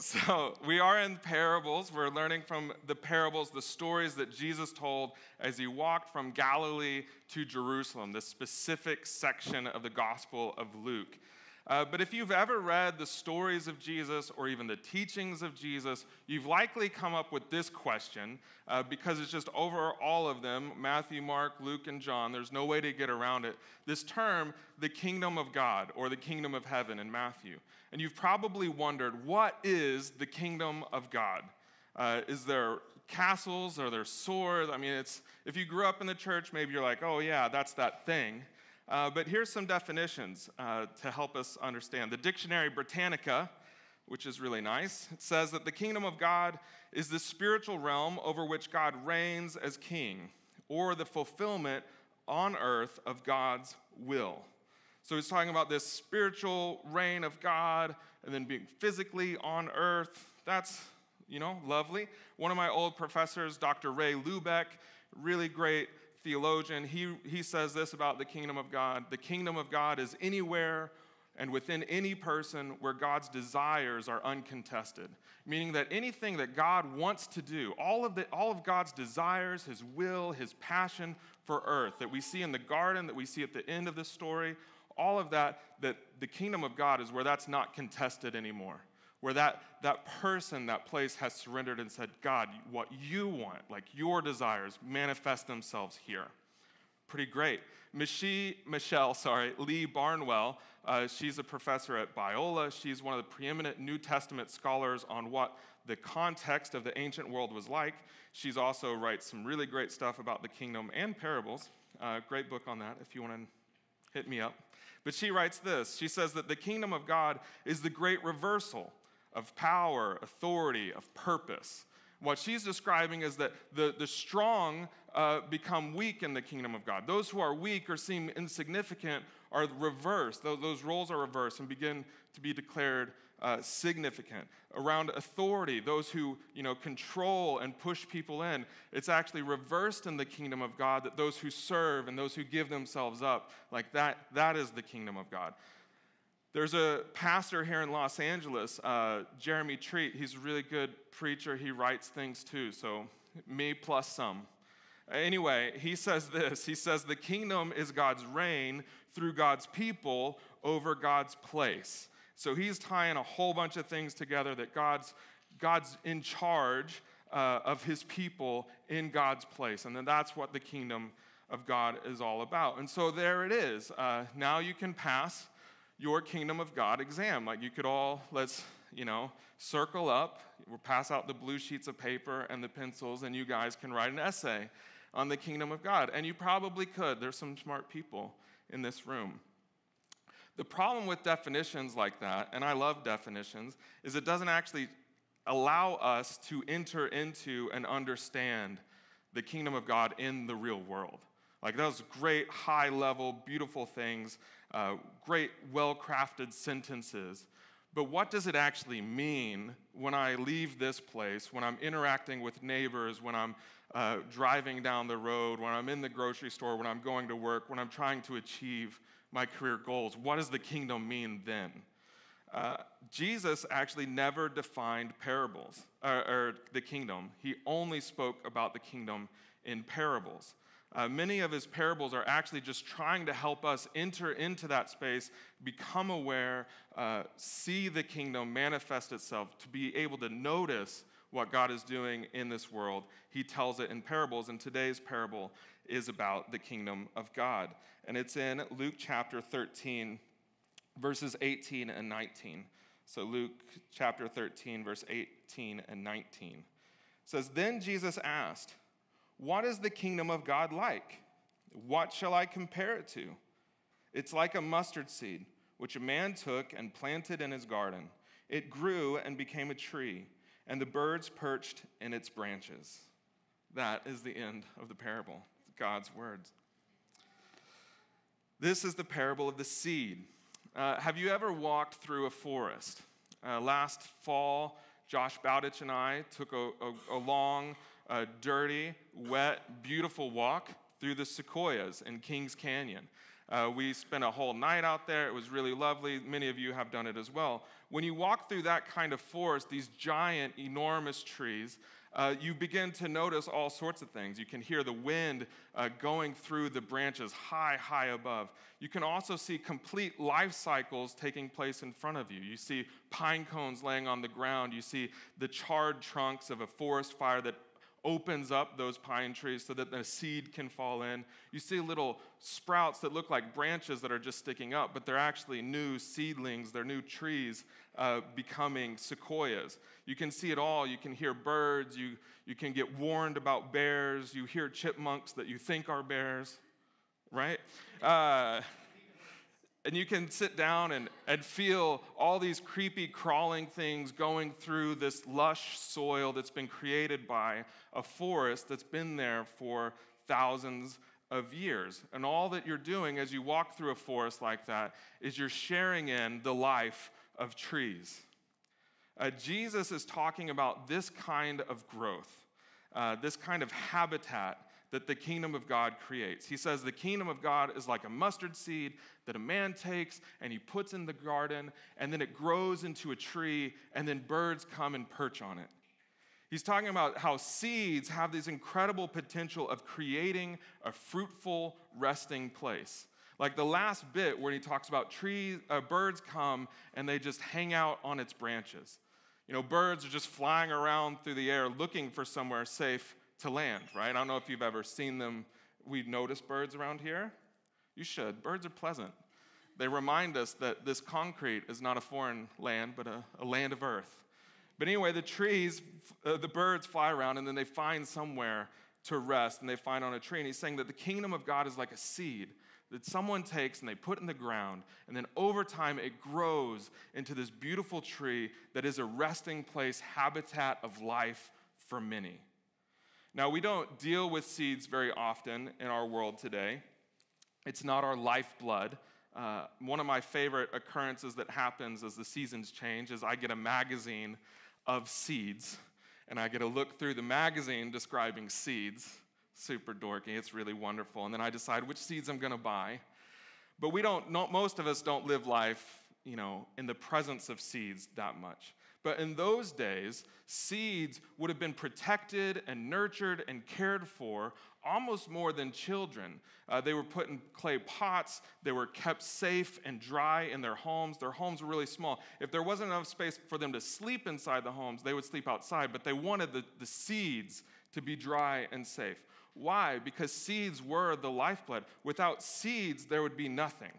so we are in parables. We're learning from the parables, the stories that Jesus told as he walked from Galilee to Jerusalem, this specific section of the Gospel of Luke. Uh, but if you've ever read the stories of Jesus or even the teachings of Jesus, you've likely come up with this question uh, because it's just over all of them Matthew, Mark, Luke, and John. There's no way to get around it. This term, the kingdom of God or the kingdom of heaven in Matthew. And you've probably wondered, what is the kingdom of God? Uh, is there castles? Are there swords? I mean, it's, if you grew up in the church, maybe you're like, oh, yeah, that's that thing. Uh, but here's some definitions uh, to help us understand. The Dictionary Britannica, which is really nice, says that the kingdom of God is the spiritual realm over which God reigns as king, or the fulfillment on earth of God's will. So he's talking about this spiritual reign of God and then being physically on earth. That's, you know, lovely. One of my old professors, Dr. Ray Lubeck, really great theologian, he, he says this about the kingdom of God the kingdom of God is anywhere and within any person where God's desires are uncontested. Meaning that anything that God wants to do, all of, the, all of God's desires, his will, his passion for earth that we see in the garden, that we see at the end of this story, all of that, that the kingdom of God is where that's not contested anymore where that, that person, that place has surrendered and said, God, what you want, like your desires, manifest themselves here. Pretty great. Michelle, Michelle sorry, Lee Barnewall, uh, she's a professor at Biola. She's one of the preeminent New Testament scholars on what the context of the ancient world was like. She's also writes some really great stuff about the kingdom and parables. Uh, great book on that if you want to hit me up. But she writes this. She says that the kingdom of God is the great reversal of power, authority, of purpose. What she's describing is that the, the strong uh, become weak in the kingdom of God. Those who are weak or seem insignificant are reversed. Those, those roles are reversed and begin to be declared uh, significant. Around authority, those who you know, control and push people in, it's actually reversed in the kingdom of God that those who serve and those who give themselves up, like that, that is the kingdom of God. There's a pastor here in Los Angeles, uh, Jeremy Treat. He's a really good preacher. He writes things too, so me plus some. Anyway, he says this He says, The kingdom is God's reign through God's people over God's place. So he's tying a whole bunch of things together that God's, God's in charge uh, of his people in God's place. And then that's what the kingdom of God is all about. And so there it is. Uh, now you can pass your kingdom of God exam. Like you could all, let's, you know, circle up, we'll pass out the blue sheets of paper and the pencils, and you guys can write an essay on the kingdom of God. And you probably could. There's some smart people in this room. The problem with definitions like that, and I love definitions, is it doesn't actually allow us to enter into and understand the kingdom of God in the real world. Like those great, high level, beautiful things uh, great, well crafted sentences. But what does it actually mean when I leave this place, when I'm interacting with neighbors, when I'm uh, driving down the road, when I'm in the grocery store, when I'm going to work, when I'm trying to achieve my career goals? What does the kingdom mean then? Uh, Jesus actually never defined parables or, or the kingdom. He only spoke about the kingdom in parables. Uh, many of his parables are actually just trying to help us enter into that space, become aware, uh, see the kingdom manifest itself, to be able to notice what God is doing in this world. He tells it in parables, and today's parable is about the kingdom of God. And it's in Luke chapter 13, verses 18 and 19. So, Luke chapter 13, verse 18 and 19 it says, Then Jesus asked, what is the kingdom of God like? What shall I compare it to? It's like a mustard seed, which a man took and planted in his garden. It grew and became a tree, and the birds perched in its branches. That is the end of the parable, God's words. This is the parable of the seed. Uh, have you ever walked through a forest? Uh, last fall, Josh Bowditch and I took a, a, a long a dirty, wet, beautiful walk through the sequoias in Kings Canyon. Uh, we spent a whole night out there. It was really lovely. Many of you have done it as well. When you walk through that kind of forest, these giant, enormous trees, uh, you begin to notice all sorts of things. You can hear the wind uh, going through the branches high, high above. You can also see complete life cycles taking place in front of you. You see pine cones laying on the ground. You see the charred trunks of a forest fire that opens up those pine trees so that the seed can fall in. You see little sprouts that look like branches that are just sticking up, but they're actually new seedlings, they're new trees uh, becoming sequoias. You can see it all. You can hear birds, you, you can get warned about bears, you hear chipmunks that you think are bears, right? Uh, and you can sit down and, and feel all these creepy crawling things going through this lush soil that's been created by a forest that's been there for thousands of years. And all that you're doing as you walk through a forest like that is you're sharing in the life of trees. Uh, Jesus is talking about this kind of growth, uh, this kind of habitat that the kingdom of God creates. He says the kingdom of God is like a mustard seed that a man takes and he puts in the garden, and then it grows into a tree, and then birds come and perch on it. He's talking about how seeds have this incredible potential of creating a fruitful resting place. Like the last bit where he talks about trees, uh, birds come and they just hang out on its branches. You know, birds are just flying around through the air looking for somewhere safe to land, right? I don't know if you've ever seen them. We notice birds around here. You should. Birds are pleasant. They remind us that this concrete is not a foreign land, but a, a land of earth. But anyway, the trees, uh, the birds fly around and then they find somewhere to rest and they find on a tree. And he's saying that the kingdom of God is like a seed that someone takes and they put in the ground, and then over time it grows into this beautiful tree that is a resting place, habitat of life for many. Now, we don't deal with seeds very often in our world today. It's not our lifeblood. Uh, one of my favorite occurrences that happens as the seasons change is I get a magazine of seeds, and I get to look through the magazine describing seeds. Super dorky, it's really wonderful. And then I decide which seeds I'm gonna buy. But we don't, most of us don't live life, you know, in the presence of seeds that much. But in those days, seeds would have been protected and nurtured and cared for almost more than children. Uh, they were put in clay pots, they were kept safe and dry in their homes. Their homes were really small. If there wasn't enough space for them to sleep inside the homes, they would sleep outside, but they wanted the, the seeds to be dry and safe. Why? Because seeds were the lifeblood. Without seeds, there would be nothing.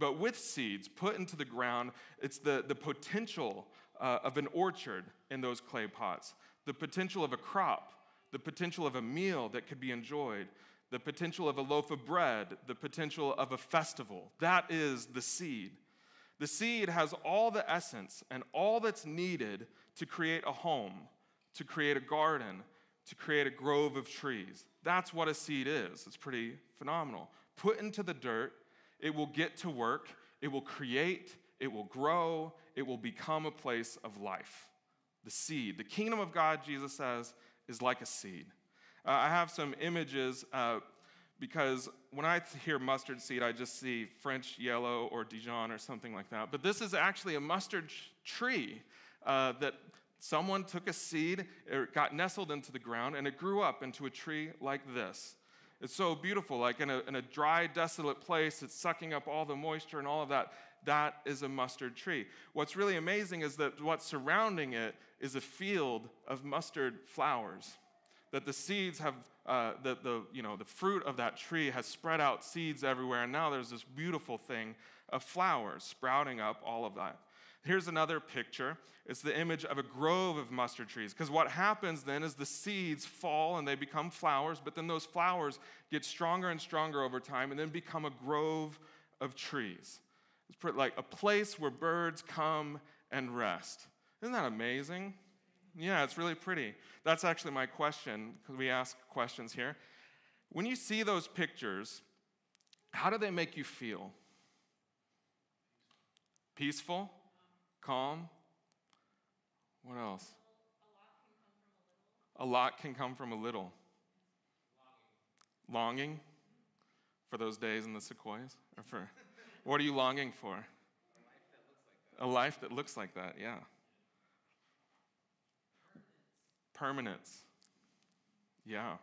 But with seeds put into the ground, it's the, the potential uh, of an orchard in those clay pots, the potential of a crop, the potential of a meal that could be enjoyed, the potential of a loaf of bread, the potential of a festival. That is the seed. The seed has all the essence and all that's needed to create a home, to create a garden, to create a grove of trees. That's what a seed is. It's pretty phenomenal. Put into the dirt, it will get to work, it will create, it will grow, it will become a place of life. The seed. The kingdom of God, Jesus says, is like a seed. Uh, I have some images uh, because when I hear mustard seed, I just see French yellow or Dijon or something like that. But this is actually a mustard tree uh, that someone took a seed, it got nestled into the ground, and it grew up into a tree like this. It's so beautiful, like in a, in a dry, desolate place, it's sucking up all the moisture and all of that that is a mustard tree. What's really amazing is that what's surrounding it is a field of mustard flowers. That the seeds have, uh, the, the, you know, the fruit of that tree has spread out seeds everywhere, and now there's this beautiful thing of flowers sprouting up all of that. Here's another picture. It's the image of a grove of mustard trees. Because what happens then is the seeds fall and they become flowers, but then those flowers get stronger and stronger over time and then become a grove of trees. It's like a place where birds come and rest. Isn't that amazing? Yeah, it's really pretty. That's actually my question, because we ask questions here. When you see those pictures, how do they make you feel? Peaceful? Calm? What else? A lot can come from a little. Longing. For those days in the sequoias? Or for, what are you longing for? A life that looks like that, yeah. Permanence. Yeah.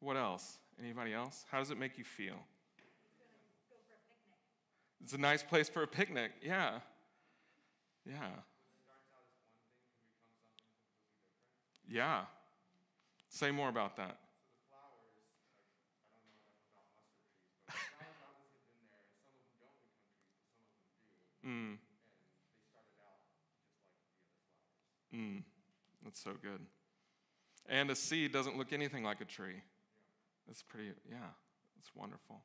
What else? Anybody else? How does it make you feel? It's a nice place for a picnic. Yeah. Yeah. Yeah. Say more about that. Mm. Mm. That's so good. And a seed doesn't look anything like a tree. That's pretty, yeah, it's wonderful.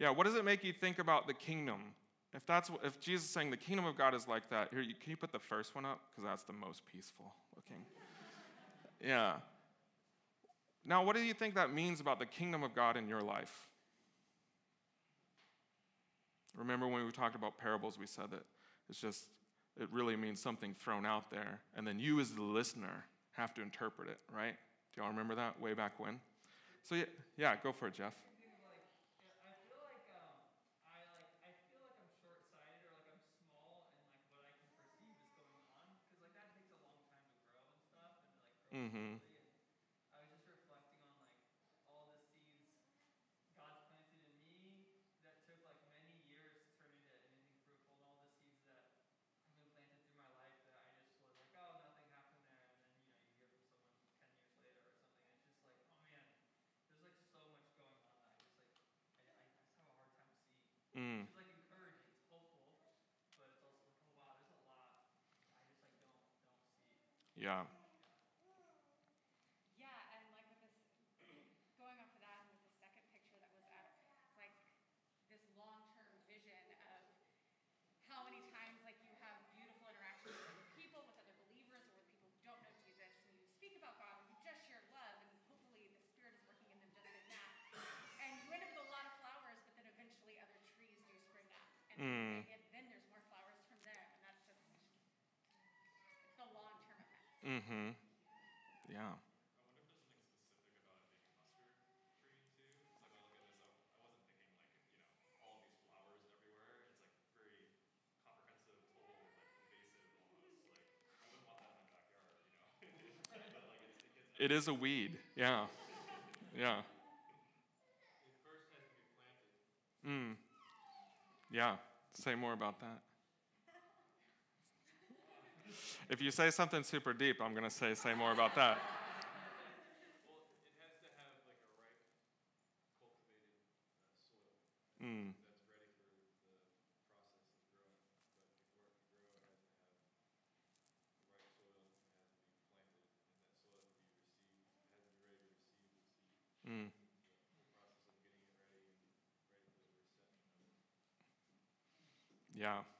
Yeah, what does it make you think about the kingdom? If that's if Jesus is saying the kingdom of God is like that, here, can you put the first one up because that's the most peaceful looking. yeah. Now, what do you think that means about the kingdom of God in your life? Remember when we talked about parables, we said that it's just it really means something thrown out there, and then you as the listener have to interpret it, right? Do y'all remember that way back when? So yeah, yeah, go for it, Jeff. Mm-hmm. I was just reflecting on like all the seeds God's planted in me that took like many years to turn into anything fruitful, and all the seeds that have been planted through my life that I just was like, oh, nothing happened there, and then you know you hear from someone ten years later or something, and it's just like, oh man, there's like so much going on that I just like I, I just have a hard time seeing. Mm. It's like encouraging, it's hopeful, but it's also like, oh wow, there's a lot I just like don't don't see. Yeah. Yeah, and like with this, going off of that, and with the second picture that was up, it's like this long-term vision of how many times like you have beautiful interactions with other people, with other believers, or with people who don't know Jesus, and you speak about God, and you just share love, and hopefully the Spirit is working in them just in that. And you end up with a lot of flowers, but then eventually other trees do spring up, and, Mm. and then there's more flowers from them, and that's just it's the long-term effect. Mm-hmm. Yeah. I wonder if there's something specific about it being a mustard tree too. Because like when I look at this, I, I wasn't thinking like you know all of these flowers everywhere. It's like very comprehensive, total, like invasive almost. Like I wouldn't want that in my backyard, you know. but like it's, it gets. It is a weed. Yeah. Yeah. It first has to be planted. Mm. Yeah. Say more about that. If you say something super deep, I'm going to say, say more about that. Well, it has to have like a ripe, cultivated uh, soil Mm. that's ready for the process of growing. But before it can grow, it has to have the right soil. It has to be planted, and that soil has to be received. It has to be ready to receive the seed. Mm. the process of getting it ready and ready for the reception of it. Yeah. That's good. like thinking of how many seasons that tree has weathered as well, and it's still there. Mm. So like I'm sure it's gone through different weather events and things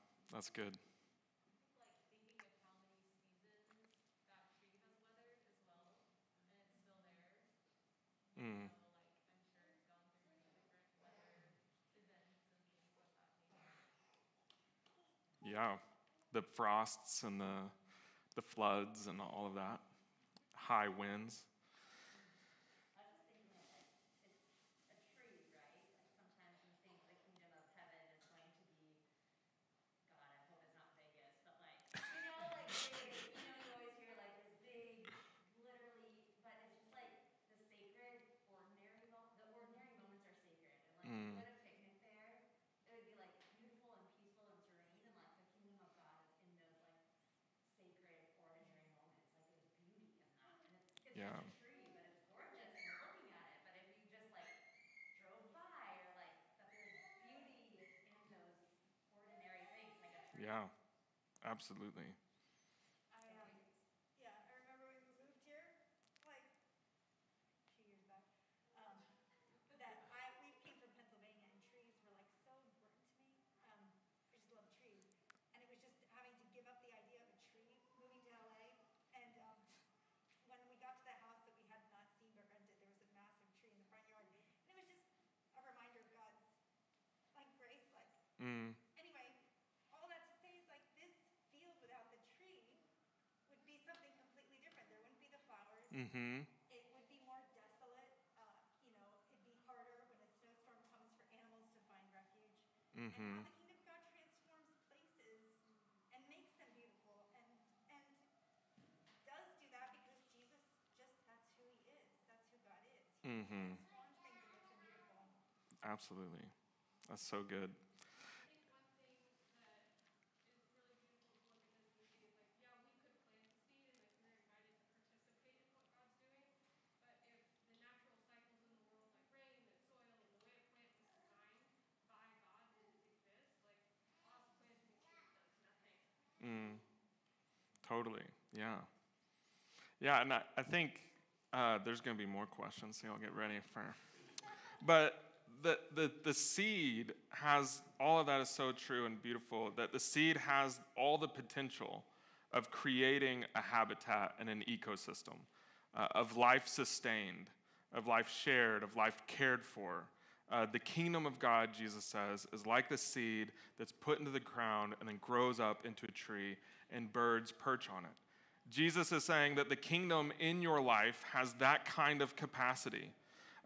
of that nature. Yeah. The frosts and the, the floods and all of that. High winds. I was just thinking that like, it's a tree, right? Like sometimes we think the kingdom of heaven is going to be, God, I hope it's not Vegas, but like, you know, like big, you know, you always hear like this big, literally, but it's just like the sacred, ordinary, mo- the ordinary moments are sacred. And like, Mm. if you had a picnic there, it would be like beautiful and peaceful and serene, and like the kingdom of God is in those like sacred, ordinary moments. Like there's beauty in that, and it's, it's Yeah. just a tree, but it's gorgeous and you're looking at it. But if you just like drove by or like that there's beauty in those ordinary things, like a tree. Yeah. Absolutely. I, um, yeah, I remember when we moved here, like, two years back, um, that I, we came from Pennsylvania and trees were like so important to me. Um, I just love trees. And it was just having to give up the idea of a tree, moving to LA. And, um, when we got to the house that we had not seen but rented, there was a massive tree in the front yard. And it was just a reminder of God's, like, grace, like, Mm. Mm-hmm. It would be more desolate. Uh, you know, it'd be harder when a snowstorm comes for animals to find refuge. Mm-hmm. And how the kingdom of God transforms places and makes them beautiful and and does do that because Jesus just that's who he is. That's who God is. He mm-hmm. Absolutely. That's so good. Totally. Yeah. Yeah, and I, I think uh, there's going to be more questions, so y'all get ready for. But the, the, the seed has all of that is so true and beautiful that the seed has all the potential of creating a habitat and an ecosystem, uh, of life sustained, of life shared, of life cared for. Uh, the kingdom of God, Jesus says, is like the seed that's put into the ground and then grows up into a tree, and birds perch on it. Jesus is saying that the kingdom in your life has that kind of capacity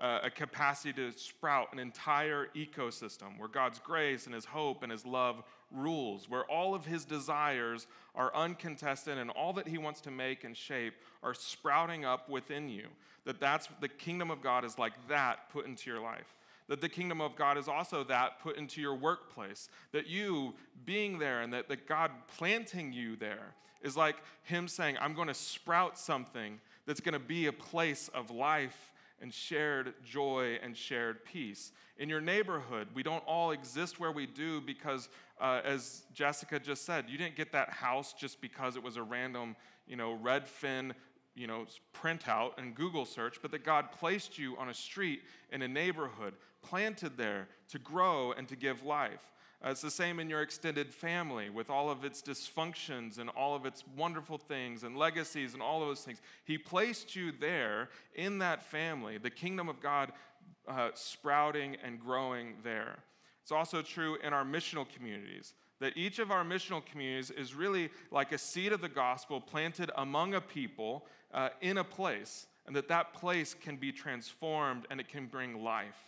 uh, a capacity to sprout an entire ecosystem where God's grace and His hope and His love rules, where all of His desires are uncontested and all that He wants to make and shape are sprouting up within you. That that's the kingdom of God is like that put into your life. That the kingdom of God is also that put into your workplace. That you being there and that, that God planting you there is like Him saying, I'm going to sprout something that's going to be a place of life and shared joy and shared peace. In your neighborhood, we don't all exist where we do because, uh, as Jessica just said, you didn't get that house just because it was a random, you know, Redfin, you know, printout and Google search, but that God placed you on a street in a neighborhood, planted there to grow and to give life. Uh, it's the same in your extended family with all of its dysfunctions and all of its wonderful things and legacies and all those things. He placed you there in that family, the kingdom of God uh, sprouting and growing there. It's also true in our missional communities. That each of our missional communities is really like a seed of the gospel planted among a people uh, in a place, and that that place can be transformed and it can bring life.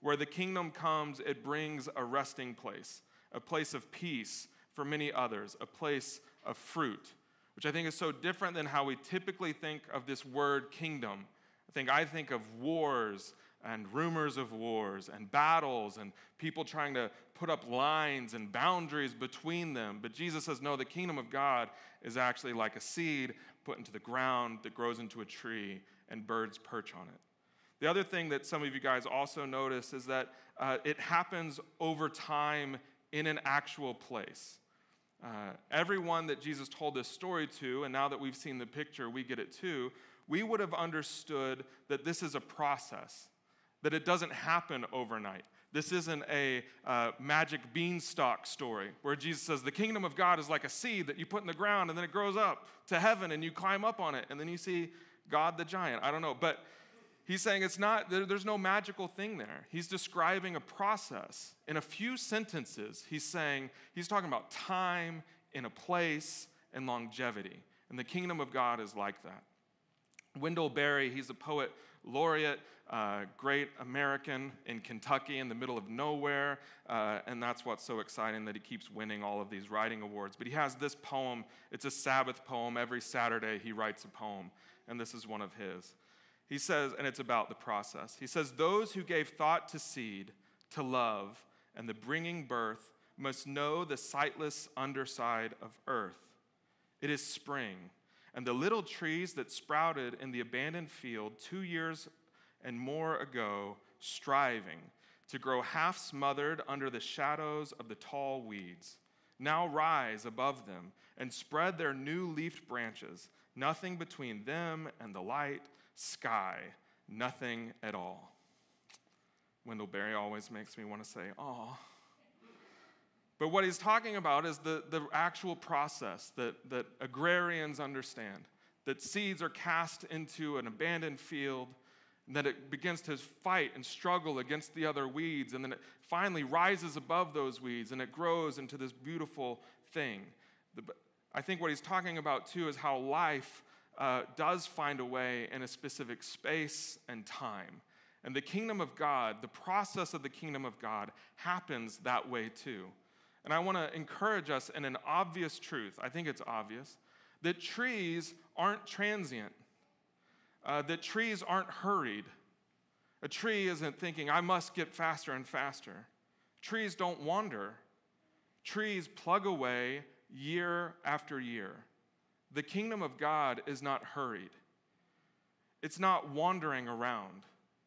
Where the kingdom comes, it brings a resting place, a place of peace for many others, a place of fruit, which I think is so different than how we typically think of this word kingdom. I think I think of wars and rumors of wars and battles and people trying to put up lines and boundaries between them. But Jesus says, no, the kingdom of God is actually like a seed put into the ground that grows into a tree and birds perch on it. The other thing that some of you guys also notice is that uh, it happens over time in an actual place. Uh, everyone that Jesus told this story to, and now that we've seen the picture, we get it too, we would have understood that this is a process, that it doesn't happen overnight. This isn't a uh, magic beanstalk story where Jesus says the kingdom of God is like a seed that you put in the ground and then it grows up to heaven and you climb up on it and then you see God the giant. I don't know. But He's saying it's not, there's no magical thing there. He's describing a process. In a few sentences, he's saying, he's talking about time in a place and longevity. And the kingdom of God is like that. Wendell Berry, he's a poet laureate, uh, great American in Kentucky in the middle of nowhere. Uh, and that's what's so exciting that he keeps winning all of these writing awards. But he has this poem, it's a Sabbath poem. Every Saturday, he writes a poem. And this is one of his. He says, and it's about the process. He says, Those who gave thought to seed, to love, and the bringing birth must know the sightless underside of earth. It is spring, and the little trees that sprouted in the abandoned field two years and more ago, striving to grow half smothered under the shadows of the tall weeds, now rise above them and spread their new leafed branches, nothing between them and the light sky, nothing at all. Wendell Berry always makes me want to say, oh. But what he's talking about is the, the actual process that, that agrarians understand that seeds are cast into an abandoned field, and that it begins to fight and struggle against the other weeds, and then it finally rises above those weeds and it grows into this beautiful thing. The, I think what he's talking about too is how life uh, does find a way in a specific space and time. And the kingdom of God, the process of the kingdom of God, happens that way too. And I want to encourage us in an obvious truth, I think it's obvious, that trees aren't transient, uh, that trees aren't hurried. A tree isn't thinking, I must get faster and faster. Trees don't wander. Trees plug away year after year. The kingdom of God is not hurried, it's not wandering around.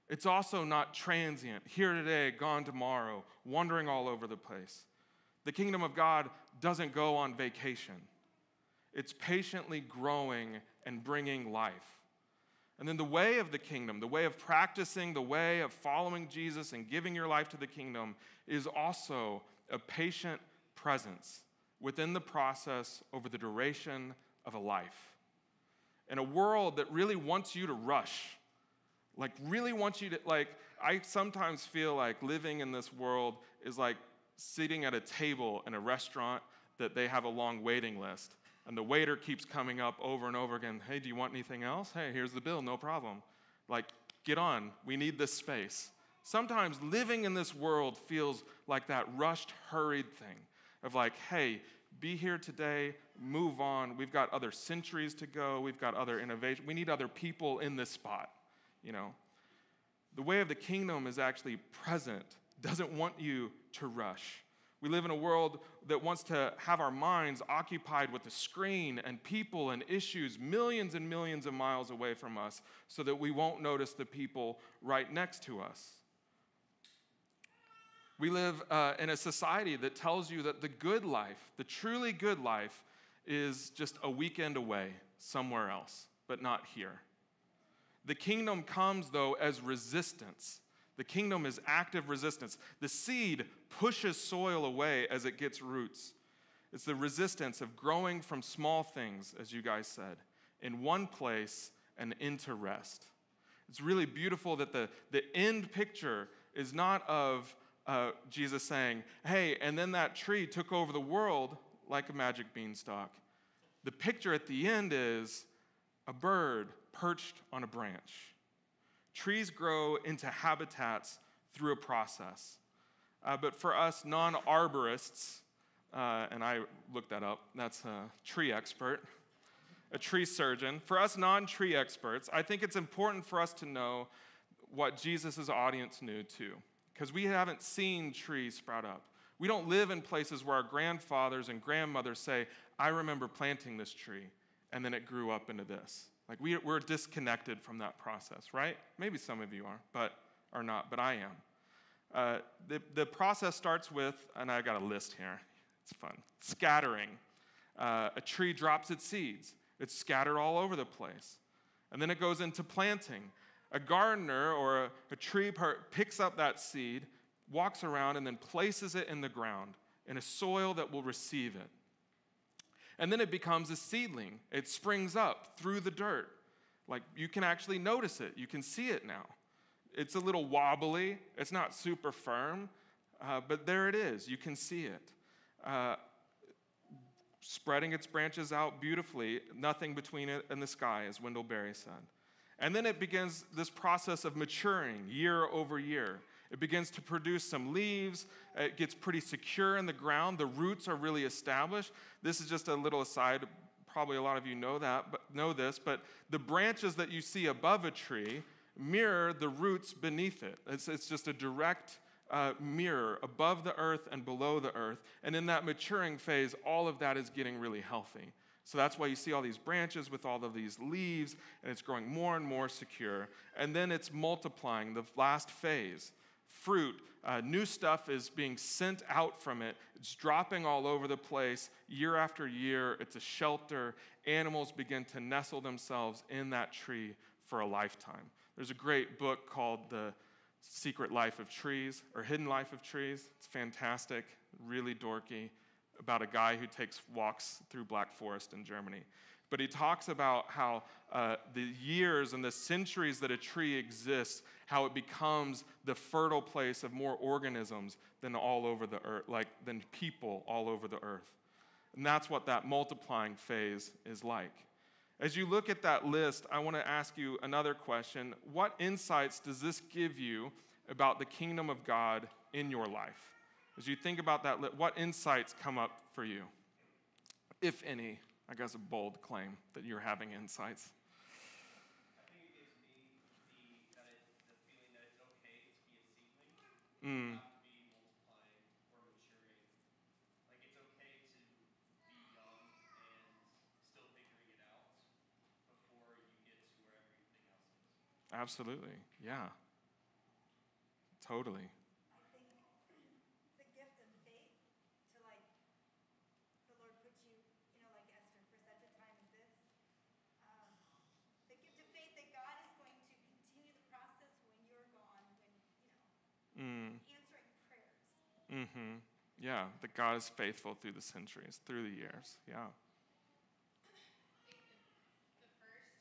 It's also not transient, here today, gone tomorrow, wandering all over the place. The kingdom of God doesn't go on vacation, it's patiently growing and bringing life. And then the way of the kingdom, the way of practicing, the way of following Jesus and giving your life to the kingdom is also a patient presence within the process over the duration of a life. In a world that really wants you to rush, like really wants you to, like, I sometimes feel like living in this world is like sitting at a table in a restaurant that they have a long waiting list. And the waiter keeps coming up over and over again. Hey, do you want anything else? Hey, here's the bill, no problem. Like, get on. We need this space. Sometimes living in this world feels like that rushed, hurried thing of like, hey, be here today, move on. We've got other centuries to go, we've got other innovation. We need other people in this spot, you know. The way of the kingdom is actually present, doesn't want you to rush. We live in a world that wants to have our minds occupied with the screen and people and issues millions and millions of miles away from us so that we won't notice the people right next to us. We live uh, in a society that tells you that the good life, the truly good life, is just a weekend away somewhere else, but not here. The kingdom comes, though, as resistance. The kingdom is active resistance. The seed pushes soil away as it gets roots. It's the resistance of growing from small things, as you guys said, in one place and into rest. It's really beautiful that the, the end picture is not of uh, Jesus saying, hey, and then that tree took over the world like a magic beanstalk. The picture at the end is a bird perched on a branch. Trees grow into habitats through a process. Uh, but for us non arborists, uh, and I looked that up, that's a tree expert, a tree surgeon. For us non tree experts, I think it's important for us to know what Jesus' audience knew too because we haven't seen trees sprout up. We don't live in places where our grandfathers and grandmothers say, I remember planting this tree, and then it grew up into this. Like we, we're disconnected from that process, right? Maybe some of you are, but are not, but I am. Uh, the, the process starts with, and I got a list here, it's fun scattering. Uh, a tree drops its seeds, it's scattered all over the place. And then it goes into planting a gardener or a, a tree part picks up that seed, walks around, and then places it in the ground in a soil that will receive it. And then it becomes a seedling. It springs up through the dirt. Like you can actually notice it, you can see it now. It's a little wobbly, it's not super firm, uh, but there it is. You can see it. Uh, spreading its branches out beautifully, nothing between it and the sky, as Wendell Berry said. And then it begins this process of maturing year over year. It begins to produce some leaves. It gets pretty secure in the ground. The roots are really established. This is just a little aside. Probably a lot of you know that, but know this. But the branches that you see above a tree mirror the roots beneath it. It's, it's just a direct uh, mirror above the earth and below the earth. And in that maturing phase, all of that is getting really healthy. So that's why you see all these branches with all of these leaves, and it's growing more and more secure. And then it's multiplying, the last phase. Fruit, uh, new stuff is being sent out from it. It's dropping all over the place year after year. It's a shelter. Animals begin to nestle themselves in that tree for a lifetime. There's a great book called The Secret Life of Trees or Hidden Life of Trees. It's fantastic, really dorky about a guy who takes walks through Black Forest in Germany. But he talks about how uh, the years and the centuries that a tree exists, how it becomes the fertile place of more organisms than all over the earth, like than people all over the earth. And that's what that multiplying phase is like. As you look at that list, I want to ask you another question. What insights does this give you about the kingdom of God in your life? As you think about that, what insights come up for you? If any, I guess a bold claim that you're having insights. I think it gives me the, that it, the feeling that it's okay to be a seedling, Mm, not to be multiplying or maturing. Like it's okay to be young and still figuring it out before you get to where everything else is. absolutely. Yeah. Totally. I think the gift of faith to like, the Lord puts you, you know, like Esther, for such a time as this. Um, the gift of faith that God is going to continue the process when you're gone, when, you know, Mm, answering prayers. Mm-hmm. Yeah, that God is faithful through the centuries, through the years. Yeah. the first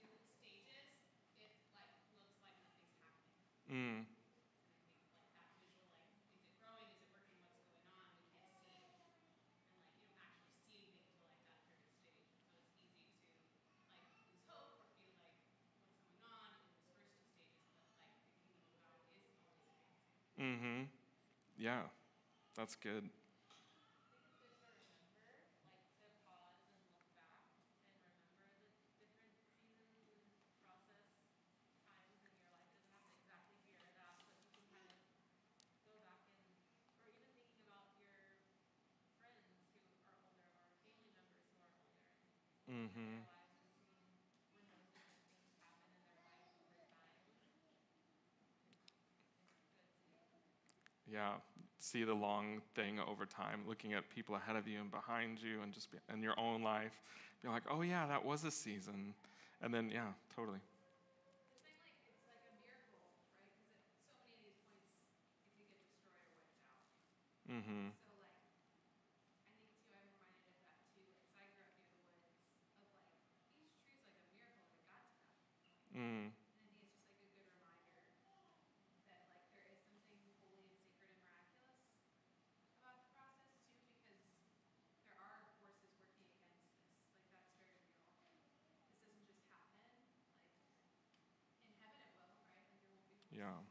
two stages, it like looks like nothing's happening. Mm, And I think like that visual, like, is it growing? Is it working? What's going on? We can't see. And like you don't actually see anything until like that third stage. So it's easy to like lose hope or feel like what's going on in those first two stages. But like the kingdom of God is always advancing. mm-hmm. Yeah, that's good. I think it's good to remember, like to pause and look back and remember the different seasons and process times in your life. Doesn't have to exactly figure it out, but you can kind of go back and, or even thinking about your friends who are older or family members who are older and Mm-hmm. their lives and seeing when those different things happen in their life over time. It's good to Yeah, see the long thing over time, looking at people ahead of you and behind you, and just in your own life, be like, oh yeah, that was a season, and then yeah, totally. Mm-hmm. So. Mm, And I think it's just like a good reminder that like there is something holy and sacred and miraculous about the process too, because there are forces working against this. Like that's very real. This doesn't just happen. Like in heaven it will, right? Like there won't be forces yeah. but yeah, it's just like this reminder of like the vulnerability of it too, um, and just like I think there's like a joy and an excitement and like a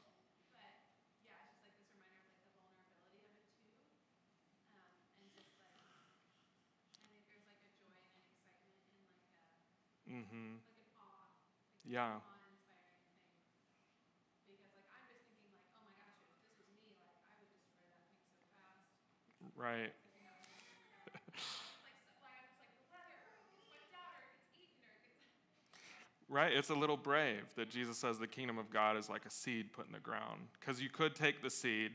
Mm-hmm. like an awe, like Yeah. an awe-inspiring thing. Because like I'm just thinking like, oh my gosh, if this was me, like I would destroy that thing so fast. Right. Like, you know, it's like so, like I'm just like the weather or it gets wiped out or it gets eaten or it gets Right. It's a little brave that Jesus says the kingdom of God is like a seed put in the ground, because you could take the seed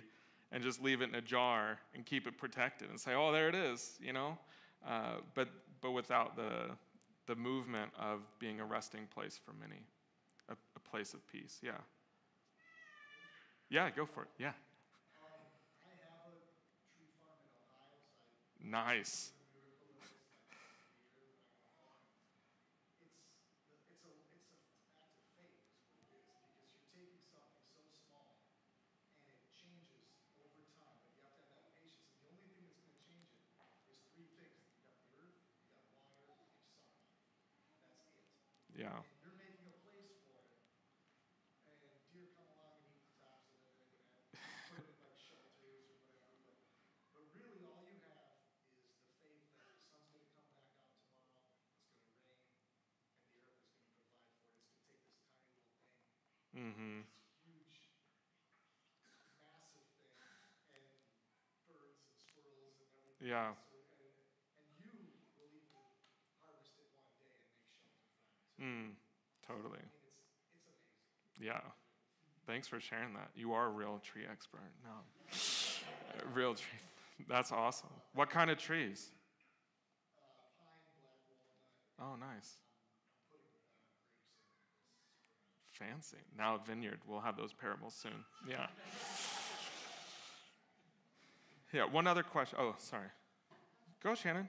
and just leave it in a jar and keep it protected and say, oh, there it is, you know. Uh, but but without the the movement of being a resting place for many, a, a place of peace. Yeah. Yeah, go for it. Yeah. Um, I have a tree farm in Ohio, so Nice. the miracle of this like once a year when I go home. It's the, it's a it's a act of faith is what it is because you're taking something so small and it changes over time, but you have to have that patience. And the only thing that's going to change it is three things: you got the earth, you got water, and you have sunlight. That's it. Yeah. You're making a place for it, and deer come along and eat the tops of it, and put it in like shelters or whatever. But, but really, all you have is the faith that the sun's gonna come back out tomorrow, it's gonna rain, and the earth is gonna provide for it. It's gonna take this tiny little thing, Mm-hmm. this huge, massive thing, and birds and squirrels and everything. Yeah and, and you will even harvest it one day and make shelter from it. too. Mm, totally. It's, it's. Yeah. Thanks for sharing that. You are a real tree expert. No. Real tree. That's awesome. What kind of trees? Uh, pine, black Oh, nice. Putting uh, grapes in this spring. Fancy. Now a vineyard. We'll have those parables soon. Yeah. Yeah, one other question. Oh, sorry. Go, Shannon.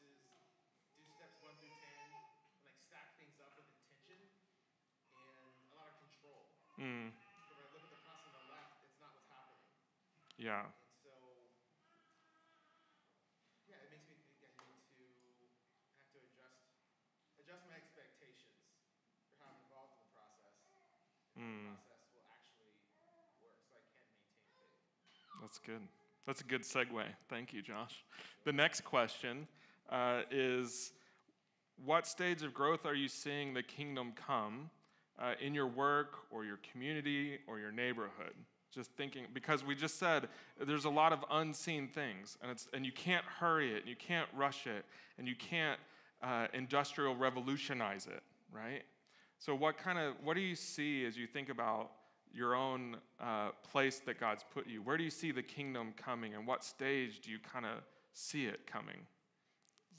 resources, do steps one through ten, and, like stack things up with intention and a lot of control. Mm. But when I look at the cross on the left, it's not what's happening. Yeah. And so, yeah, it makes me think I need to have to adjust adjust my expectations for how I'm involved in the process. Mm. The process will actually work, so I can maintain faith. That's good. That's a good segue. Thank you, Josh. The next question uh, is what stage of growth are you seeing the kingdom come uh, in your work or your community or your neighborhood? Just thinking, because we just said there's a lot of unseen things, and, it's, and you can't hurry it, and you can't rush it, and you can't uh, industrial revolutionize it, right? So, what kind of, what do you see as you think about your own uh, place that God's put you? Where do you see the kingdom coming, and what stage do you kind of see it coming?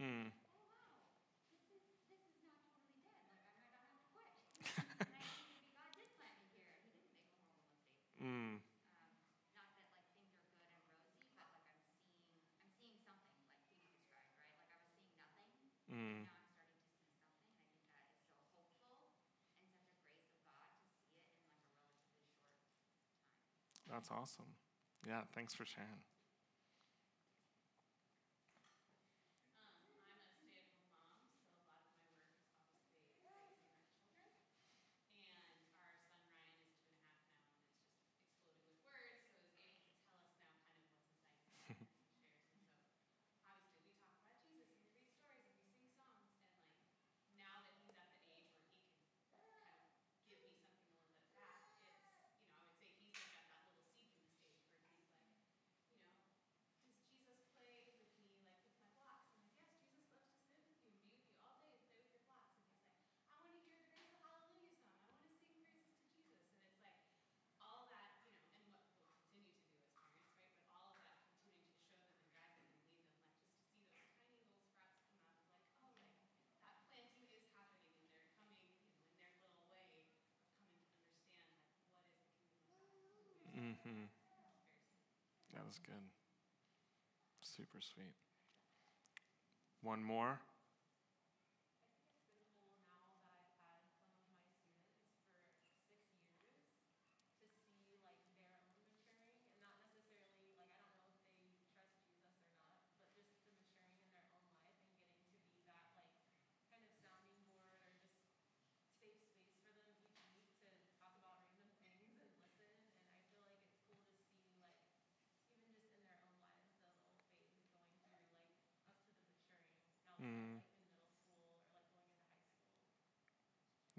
Mm. Mm. Um, not that like things are good and rosy, but like I'm seeing, I'm seeing something like you described, right? Like I was seeing nothing. Mm. Now I'm starting to see something, and I think that is so hopeful and such a grace of God to see it in like a relatively short time. That's awesome. Yeah, thanks for sharing. Mm-hmm. That was good. Super sweet. One more.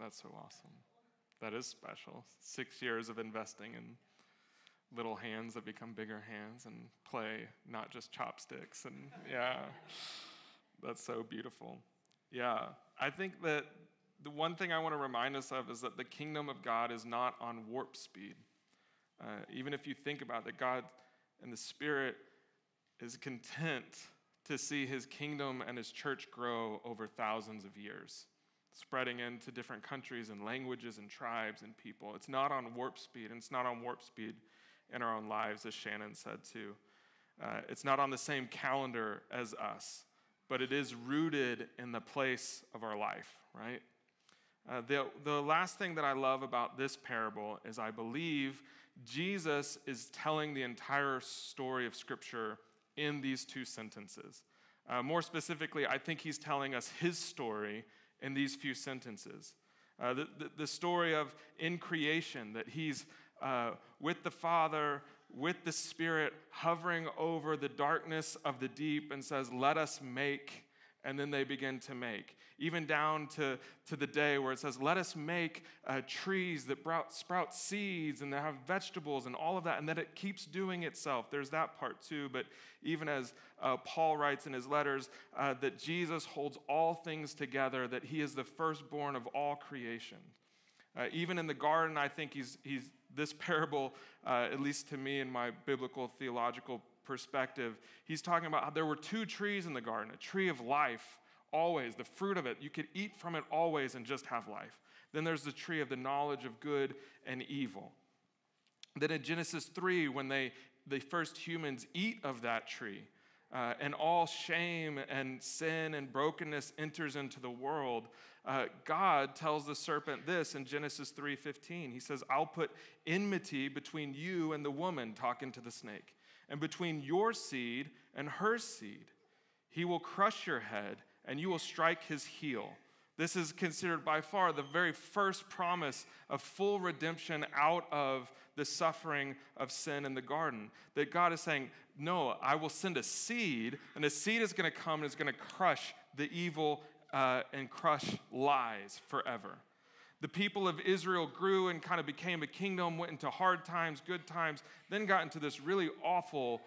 That's so awesome. That is special. Six years of investing in little hands that become bigger hands and play, not just chopsticks. And yeah, that's so beautiful. Yeah, I think that the one thing I want to remind us of is that the kingdom of God is not on warp speed. Uh, even if you think about that, God and the Spirit is content to see his kingdom and his church grow over thousands of years, spreading into different countries and languages and tribes and people. It's not on warp speed, and it's not on warp speed in our own lives, as Shannon said too. Uh, it's not on the same calendar as us, but it is rooted in the place of our life, right? Uh, the, the last thing that I love about this parable is I believe Jesus is telling the entire story of Scripture in these two sentences. Uh, more specifically, I think he's telling us his story in these few sentences. Uh, the, the, the, story of in creation, that he's uh, with the Father, with the Spirit, hovering over the darkness of the deep and says, Let us make and then they begin to make. Even down to, to the day where it says, Let us make uh, trees that sprout, sprout seeds and that have vegetables and all of that, and that it keeps doing itself. There's that part too. But even as uh, Paul writes in his letters, uh, that Jesus holds all things together, that he is the firstborn of all creation. Uh, even in the garden, I think he's, he's this parable, uh, at least to me in my biblical theological perspective, he's talking about how there were two trees in the garden a tree of life, always, the fruit of it. You could eat from it always and just have life. Then there's the tree of the knowledge of good and evil. Then in Genesis 3, when they, the first humans eat of that tree, uh, and all shame and sin and brokenness enters into the world, uh, God tells the serpent this in Genesis 3:15. He says, "I'll put enmity between you and the woman," talking to the snake and between your seed and her seed. He will crush your head, and you will strike his heel. This is considered by far the very first promise of full redemption out of the suffering of sin in the garden. That God is saying, No, I will send a seed, and the seed is going to come and is going to crush the evil uh, and crush lies forever. The people of Israel grew and kind of became a kingdom, went into hard times, good times, then got into this really awful,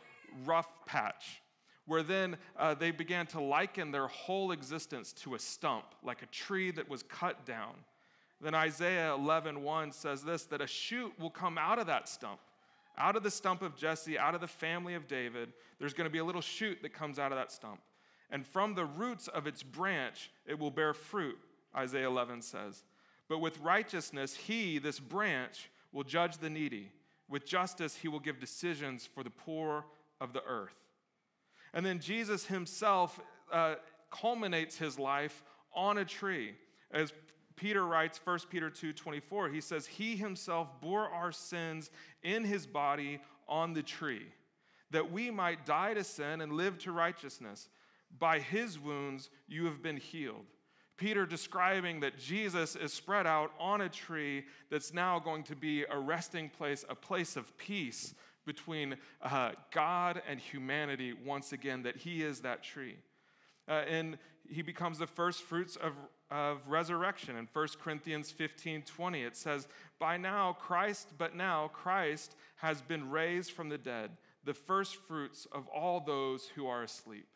rough patch where then uh, they began to liken their whole existence to a stump, like a tree that was cut down. Then Isaiah 11:1 1 says this that a shoot will come out of that stump. Out of the stump of Jesse, out of the family of David, there's going to be a little shoot that comes out of that stump. And from the roots of its branch, it will bear fruit, Isaiah 11 says. But with righteousness, he, this branch, will judge the needy. With justice, he will give decisions for the poor of the earth. And then Jesus himself uh, culminates his life on a tree. As Peter writes, 1 Peter 2 24, he says, He himself bore our sins in his body on the tree, that we might die to sin and live to righteousness. By his wounds you have been healed. Peter describing that Jesus is spread out on a tree that's now going to be a resting place, a place of peace between uh, God and humanity once again, that he is that tree. Uh, and he becomes the first fruits of, of resurrection. In 1 Corinthians 15 20, it says, By now, Christ, but now Christ has been raised from the dead, the first fruits of all those who are asleep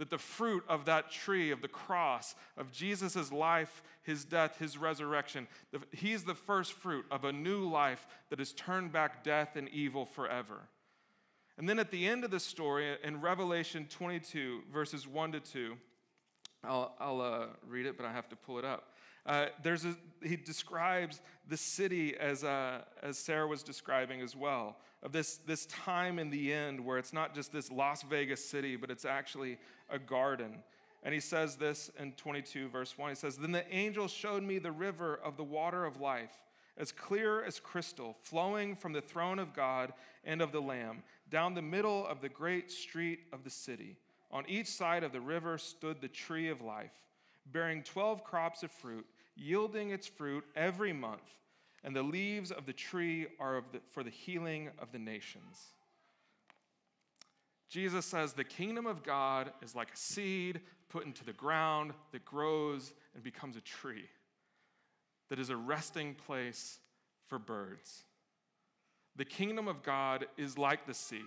that the fruit of that tree, of the cross, of Jesus' life, his death, his resurrection, he's the first fruit of a new life that has turned back death and evil forever. And then at the end of the story, in Revelation 22, verses 1 to 2, I'll, I'll uh, read it, but I have to pull it up. Uh, there's a, he describes the city as, uh, as Sarah was describing as well. of this, this time in the end where it's not just this Las Vegas city, but it's actually a garden. And he says this in 22, verse 1. He says, Then the angel showed me the river of the water of life, as clear as crystal, flowing from the throne of God and of the Lamb, down the middle of the great street of the city. On each side of the river stood the tree of life, bearing 12 crops of fruit, yielding its fruit every month. And the leaves of the tree are the, for the healing of the nations. Jesus says the kingdom of God is like a seed put into the ground that grows and becomes a tree, that is a resting place for birds. The kingdom of God is like the seed.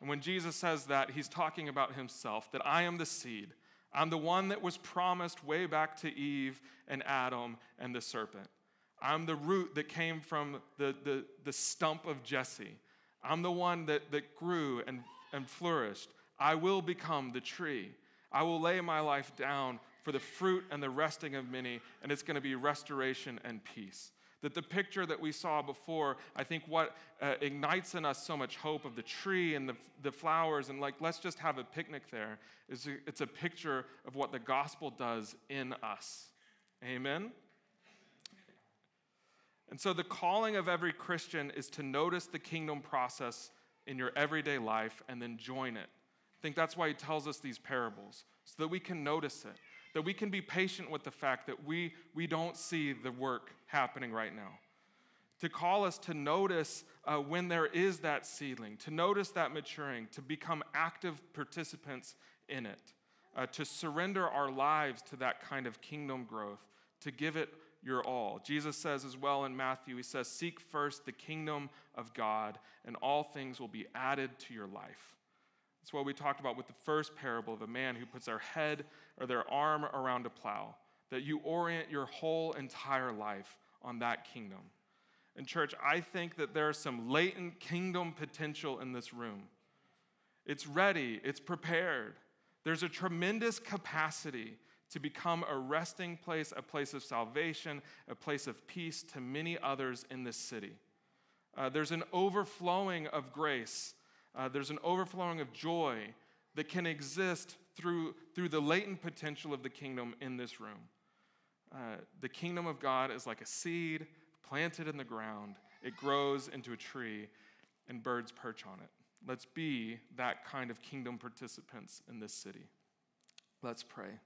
And when Jesus says that, he's talking about himself, that I am the seed. I'm the one that was promised way back to Eve and Adam and the serpent. I'm the root that came from the, the, the stump of Jesse. I'm the one that, that grew and, and flourished. I will become the tree. I will lay my life down for the fruit and the resting of many, and it's going to be restoration and peace. That the picture that we saw before, I think what uh, ignites in us so much hope of the tree and the, the flowers, and like, let's just have a picnic there, is it's a picture of what the gospel does in us. Amen? And so, the calling of every Christian is to notice the kingdom process in your everyday life and then join it. I think that's why he tells us these parables, so that we can notice it, that we can be patient with the fact that we, we don't see the work happening right now. To call us to notice uh, when there is that seedling, to notice that maturing, to become active participants in it, uh, to surrender our lives to that kind of kingdom growth, to give it your all. Jesus says as well in Matthew, he says, Seek first the kingdom of God, and all things will be added to your life. That's what we talked about with the first parable of a man who puts their head or their arm around a plow, that you orient your whole entire life on that kingdom. And, church, I think that there's some latent kingdom potential in this room. It's ready, it's prepared. There's a tremendous capacity to become a resting place, a place of salvation, a place of peace to many others in this city. Uh, there's an overflowing of grace, uh, there's an overflowing of joy that can exist through, through the latent potential of the kingdom in this room. Uh, the kingdom of God is like a seed planted in the ground, it grows into a tree, and birds perch on it. Let's be that kind of kingdom participants in this city. Let's pray.